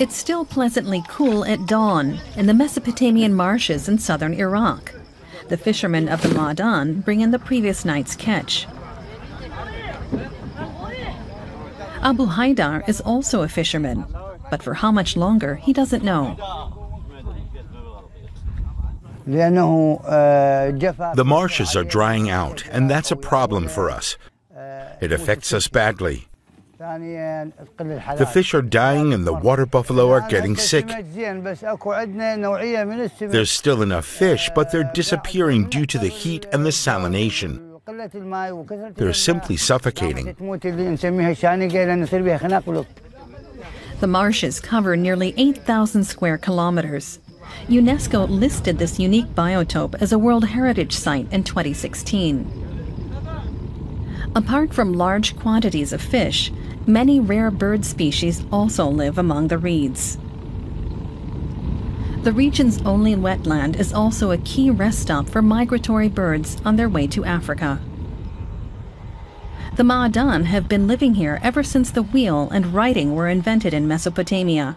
It's still pleasantly cool at dawn in the Mesopotamian marshes in southern Iraq. The fishermen of the Ma'dan bring in the previous night's catch. Abu Haidar is also a fisherman, but for how much longer he doesn't know. The marshes are drying out, and that's a problem for us. It affects us badly. The fish are dying and the water buffalo are getting sick. There's still enough fish, but they're disappearing due to the heat and the salination. They're simply suffocating. The marshes cover nearly 8,000 square kilometers. UNESCO listed this unique biotope as a World Heritage Site in 2016. Apart from large quantities of fish, many rare bird species also live among the reeds. The region's only wetland is also a key rest stop for migratory birds on their way to Africa. The Ma'dan have been living here ever since the wheel and writing were invented in Mesopotamia.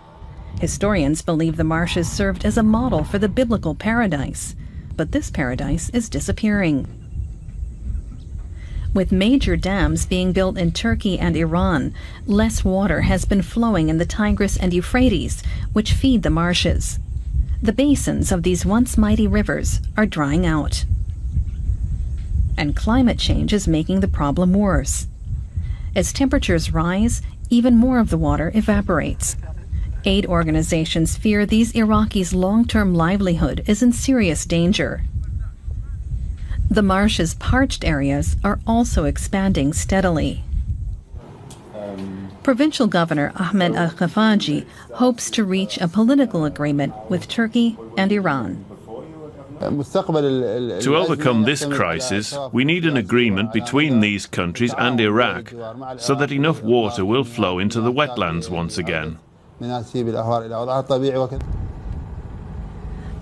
Historians believe the marshes served as a model for the biblical paradise, but this paradise is disappearing. With major dams being built in Turkey and Iran, less water has been flowing in the Tigris and Euphrates, which feed the marshes. The basins of these once mighty rivers are drying out and climate change is making the problem worse. As temperatures rise, even more of the water evaporates. Aid organizations fear these Iraqis' long term livelihood is in serious danger. The marsh's parched areas are also expanding steadily. Provincial Governor Ahmed Al Khafaji hopes to reach a political agreement with Turkey and Iran. To overcome this crisis, we need an agreement between these countries and Iraq so that enough water will flow into the wetlands once again.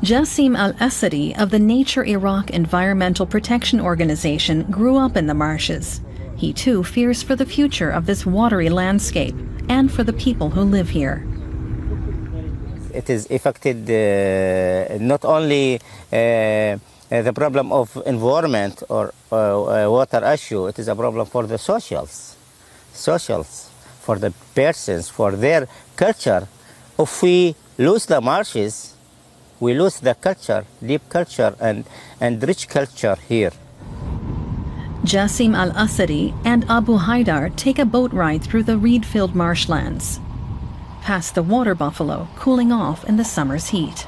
Jassim Al Asadi of the Nature Iraq Environmental Protection Organization grew up in the marshes. He too fears for the future of this watery landscape and for the people who live here it is affected uh, not only uh, the problem of environment or uh, water issue, it is a problem for the socials, socials, for the persons, for their culture. If we lose the marshes, we lose the culture, deep culture and, and rich culture here. Jassim Al Asadi and Abu Haidar take a boat ride through the reed filled marshlands past the water buffalo cooling off in the summer's heat.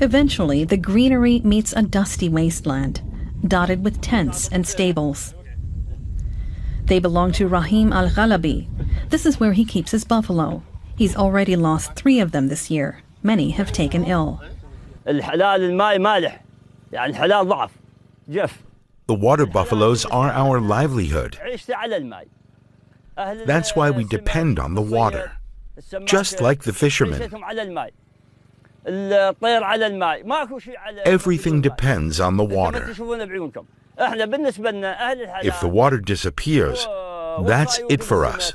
Eventually, the greenery meets a dusty wasteland, dotted with tents and stables. They belong to Rahim Al Ghalabi. This is where he keeps his buffalo. He's already lost three of them this year. Many have taken ill. The water buffaloes are our livelihood. That's why we depend on the water, just like the fishermen. Everything depends on the water. If the water disappears, that's it for us.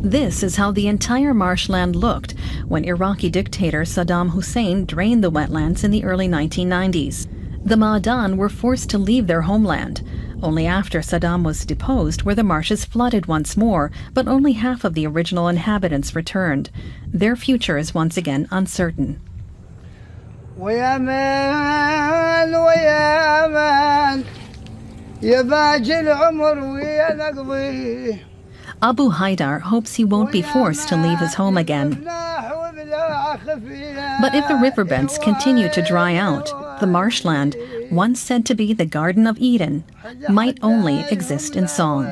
This is how the entire marshland looked when Iraqi dictator Saddam Hussein drained the wetlands in the early 1990s. The Ma'dan were forced to leave their homeland. Only after Saddam was deposed were the marshes flooded once more, but only half of the original inhabitants returned. Their future is once again uncertain. Abu Haidar hopes he won't be forced to leave his home again. But if the riverbeds continue to dry out, the marshland, once said to be the Garden of Eden, might only exist in song.